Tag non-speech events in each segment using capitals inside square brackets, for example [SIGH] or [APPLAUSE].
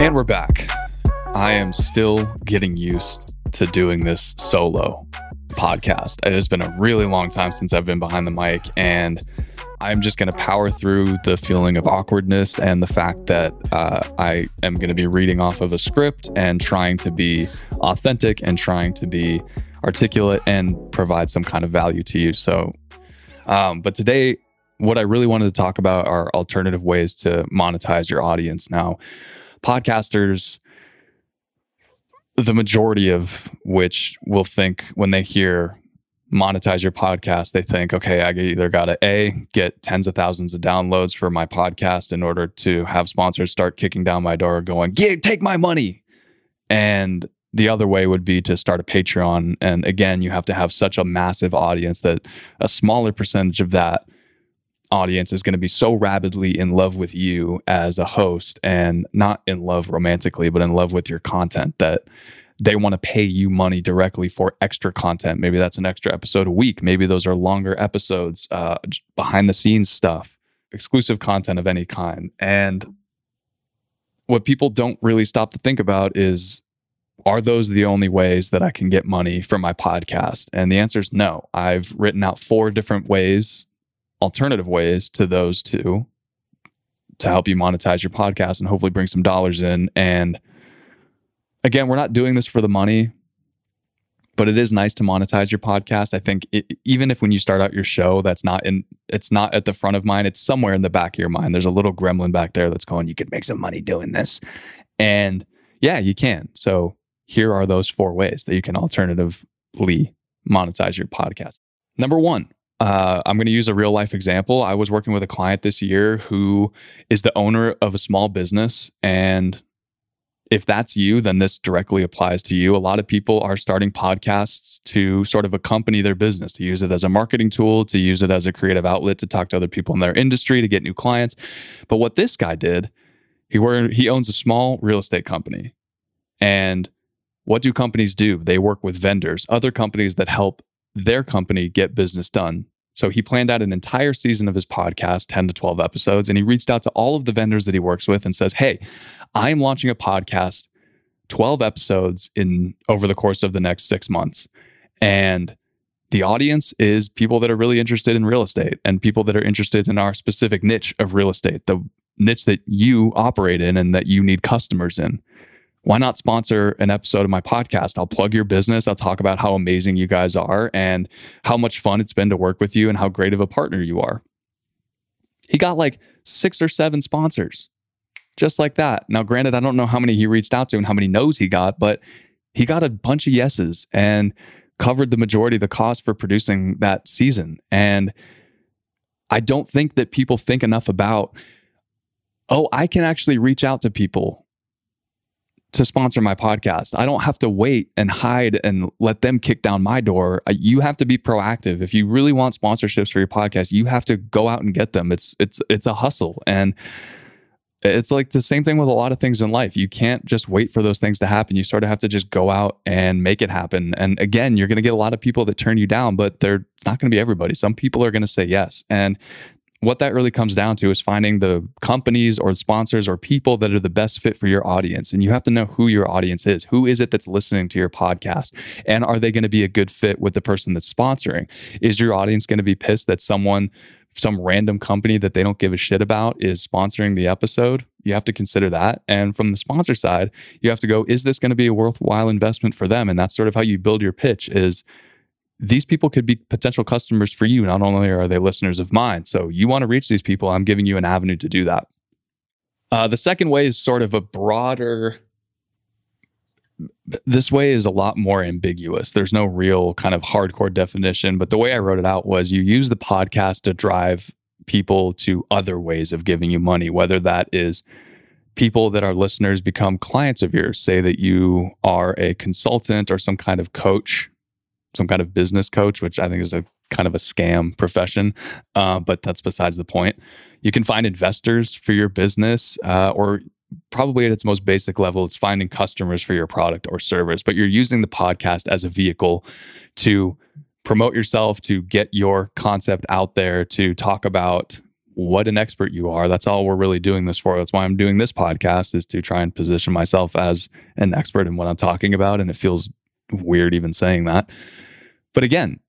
And we're back. I am still getting used to doing this solo podcast. It has been a really long time since I've been behind the mic, and I'm just going to power through the feeling of awkwardness and the fact that uh, I am going to be reading off of a script and trying to be authentic and trying to be articulate and provide some kind of value to you. So, um, but today, what I really wanted to talk about are alternative ways to monetize your audience. Now, podcasters, the majority of which will think when they hear monetize your podcast, they think, okay, I either got to A, get tens of thousands of downloads for my podcast in order to have sponsors start kicking down my door going, yeah, take my money. And the other way would be to start a Patreon. And again, you have to have such a massive audience that a smaller percentage of that audience is going to be so rabidly in love with you as a host and not in love romantically, but in love with your content that they want to pay you money directly for extra content. Maybe that's an extra episode a week. Maybe those are longer episodes, uh, behind the scenes stuff, exclusive content of any kind. And what people don't really stop to think about is are those the only ways that I can get money from my podcast? And the answer is no. I've written out four different ways alternative ways to those two to help you monetize your podcast and hopefully bring some dollars in. And again, we're not doing this for the money, but it is nice to monetize your podcast. I think it, even if when you start out your show, that's not in, it's not at the front of mind. It's somewhere in the back of your mind. There's a little gremlin back there that's going, you could make some money doing this. And yeah, you can. So here are those four ways that you can alternatively monetize your podcast. Number one, uh, I'm going to use a real life example. I was working with a client this year who is the owner of a small business. And if that's you, then this directly applies to you. A lot of people are starting podcasts to sort of accompany their business, to use it as a marketing tool, to use it as a creative outlet to talk to other people in their industry, to get new clients. But what this guy did, he were, he owns a small real estate company. And what do companies do? They work with vendors, other companies that help their company get business done. So he planned out an entire season of his podcast, 10 to 12 episodes, and he reached out to all of the vendors that he works with and says, Hey, I'm launching a podcast, 12 episodes in over the course of the next six months. And the audience is people that are really interested in real estate and people that are interested in our specific niche of real estate, the niche that you operate in and that you need customers in why not sponsor an episode of my podcast? I'll plug your business. I'll talk about how amazing you guys are and how much fun it's been to work with you and how great of a partner you are. He got like six or seven sponsors just like that. Now, granted, I don't know how many he reached out to and how many no's he got, but he got a bunch of yeses and covered the majority of the cost for producing that season. And I don't think that people think enough about, oh, I can actually reach out to people to sponsor my podcast. I don't have to wait and hide and let them kick down my door. You have to be proactive. If you really want sponsorships for your podcast, you have to go out and get them. It's it's it's a hustle and it's like the same thing with a lot of things in life. You can't just wait for those things to happen. You sort of have to just go out and make it happen. And again, you're going to get a lot of people that turn you down, but they're not going to be everybody. Some people are going to say yes. And what that really comes down to is finding the companies or sponsors or people that are the best fit for your audience. And you have to know who your audience is. Who is it that's listening to your podcast? And are they going to be a good fit with the person that's sponsoring? Is your audience going to be pissed that someone, some random company that they don't give a shit about is sponsoring the episode? You have to consider that. And from the sponsor side, you have to go, is this going to be a worthwhile investment for them? And that's sort of how you build your pitch is these people could be potential customers for you. Not only are they listeners of mine, so you want to reach these people, I'm giving you an avenue to do that. Uh, the second way is sort of a broader. This way is a lot more ambiguous. There's no real kind of hardcore definition, but the way I wrote it out was you use the podcast to drive people to other ways of giving you money, whether that is people that are listeners become clients of yours. Say that you are a consultant or some kind of coach some kind of business coach, which I think is a kind of a scam profession, uh, but that's besides the point. You can find investors for your business, uh, or probably at its most basic level, it's finding customers for your product or service. But you're using the podcast as a vehicle to promote yourself, to get your concept out there, to talk about what an expert you are. That's all we're really doing this for. That's why I'm doing this podcast is to try and position myself as an expert in what I'm talking about. And it feels weird even saying that. But again,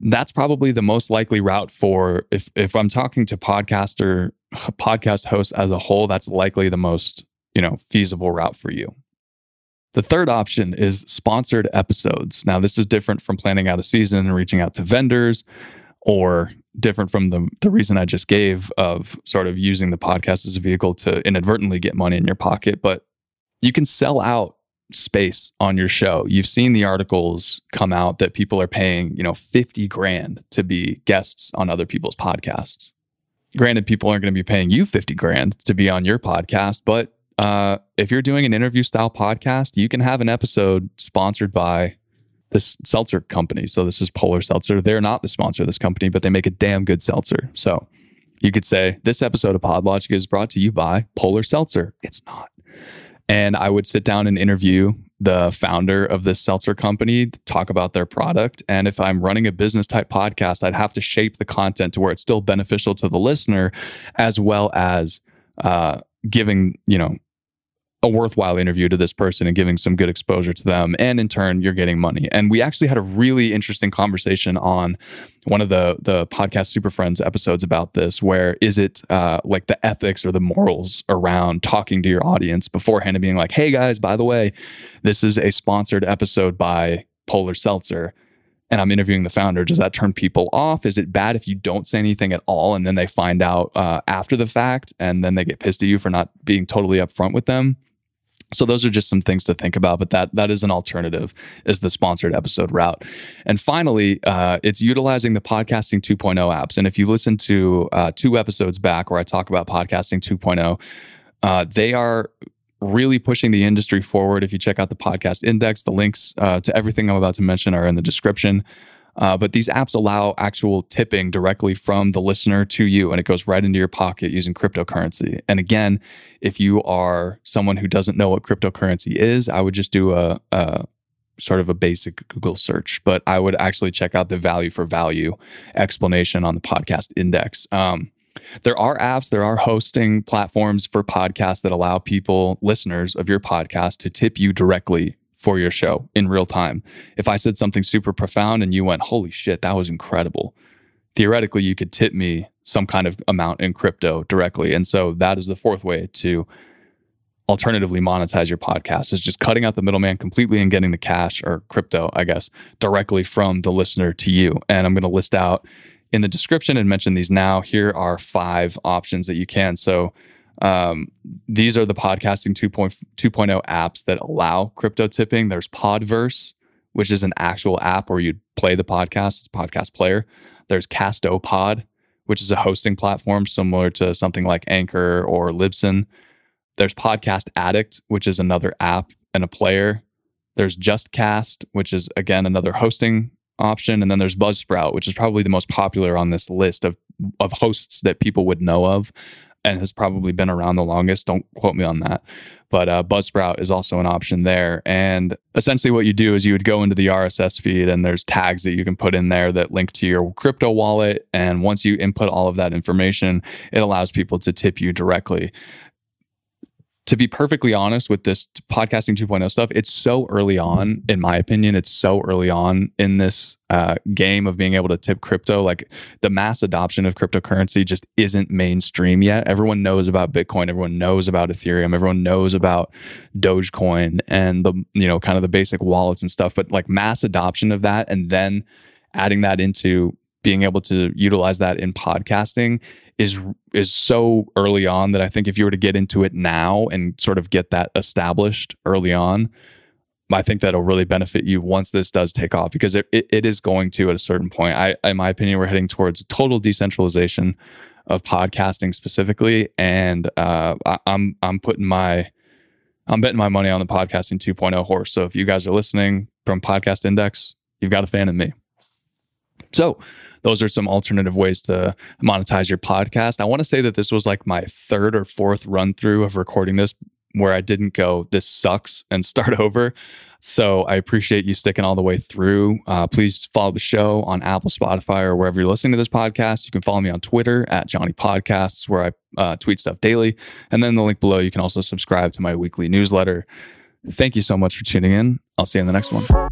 that's probably the most likely route for if if I'm talking to podcaster podcast hosts as a whole, that's likely the most, you know, feasible route for you. The third option is sponsored episodes. Now, this is different from planning out a season and reaching out to vendors, or different from the, the reason I just gave of sort of using the podcast as a vehicle to inadvertently get money in your pocket. But you can sell out space on your show. You've seen the articles come out that people are paying, you know, 50 grand to be guests on other people's podcasts. Granted, people aren't going to be paying you 50 grand to be on your podcast, but uh, if you're doing an interview style podcast, you can have an episode sponsored by this seltzer company. So this is Polar Seltzer. They're not the sponsor of this company, but they make a damn good seltzer. So you could say this episode of PodLogic is brought to you by Polar Seltzer. It's not. And I would sit down and interview the founder of this seltzer company, talk about their product. And if I'm running a business type podcast, I'd have to shape the content to where it's still beneficial to the listener, as well as uh, giving, you know, a worthwhile interview to this person and giving some good exposure to them and in turn you're getting money and we actually had a really interesting conversation on one of the the podcast super friends episodes about this where is it uh, like the ethics or the morals around talking to your audience beforehand and being like hey guys by the way this is a sponsored episode by polar seltzer and I'm interviewing the founder, does that turn people off? Is it bad if you don't say anything at all and then they find out uh, after the fact and then they get pissed at you for not being totally upfront with them? So those are just some things to think about, but that that is an alternative is the sponsored episode route. And finally, uh, it's utilizing the podcasting 2.0 apps. And if you listen to uh, two episodes back where I talk about podcasting 2.0, uh, they are really pushing the industry forward. If you check out the podcast index, the links uh, to everything I'm about to mention are in the description. Uh, but these apps allow actual tipping directly from the listener to you, and it goes right into your pocket using cryptocurrency. And again, if you are someone who doesn't know what cryptocurrency is, I would just do a, a sort of a basic Google search, but I would actually check out the value for value explanation on the podcast index. Um, there are apps, there are hosting platforms for podcasts that allow people, listeners of your podcast, to tip you directly for your show in real time. If I said something super profound and you went, holy shit, that was incredible, theoretically, you could tip me some kind of amount in crypto directly. And so that is the fourth way to alternatively monetize your podcast is just cutting out the middleman completely and getting the cash or crypto, I guess, directly from the listener to you. And I'm going to list out in the description and mention these now. Here are five options that you can. So um, these are the podcasting 2.0 apps that allow crypto tipping. There's Podverse, which is an actual app where you'd play the podcast, it's a podcast player. There's Castopod, which is a hosting platform similar to something like Anchor or Libsyn. There's Podcast Addict, which is another app and a player. There's JustCast, which is again another hosting option. And then there's Buzzsprout, which is probably the most popular on this list of, of hosts that people would know of and has probably been around the longest. Don't quote me on that. But uh, Buzzsprout is also an option there. And essentially, what you do is you would go into the RSS feed, and there's tags that you can put in there that link to your crypto wallet. And once you input all of that information, it allows people to tip you directly to be perfectly honest with this podcasting 2.0 stuff, it's so early on, in my opinion, it's so early on in this uh, game of being able to tip crypto. Like the mass adoption of cryptocurrency just isn't mainstream yet. Everyone knows about Bitcoin, everyone knows about Ethereum, everyone knows about Dogecoin and the, you know, kind of the basic wallets and stuff. But like mass adoption of that and then adding that into being able to utilize that in podcasting is is so early on that I think if you were to get into it now and sort of get that established early on, I think that'll really benefit you once this does take off because it, it, it is going to at a certain point. I, in my opinion, we're heading towards total decentralization of podcasting specifically, and uh, I, I'm I'm putting my I'm betting my money on the podcasting 2.0 horse. So if you guys are listening from Podcast Index, you've got a fan in me. So those are some alternative ways to monetize your podcast. I want to say that this was like my third or fourth run through of recording this where I didn't go, this sucks and [LAUGHS] start over. So I appreciate you sticking all the way through. Uh, please follow the show on Apple, Spotify, or wherever you're listening to this podcast. You can follow me on Twitter at Johnny Podcasts, where I uh, tweet stuff daily. And then the link below, you can also subscribe to my weekly newsletter. Thank you so much for tuning in. I'll see you in the next one.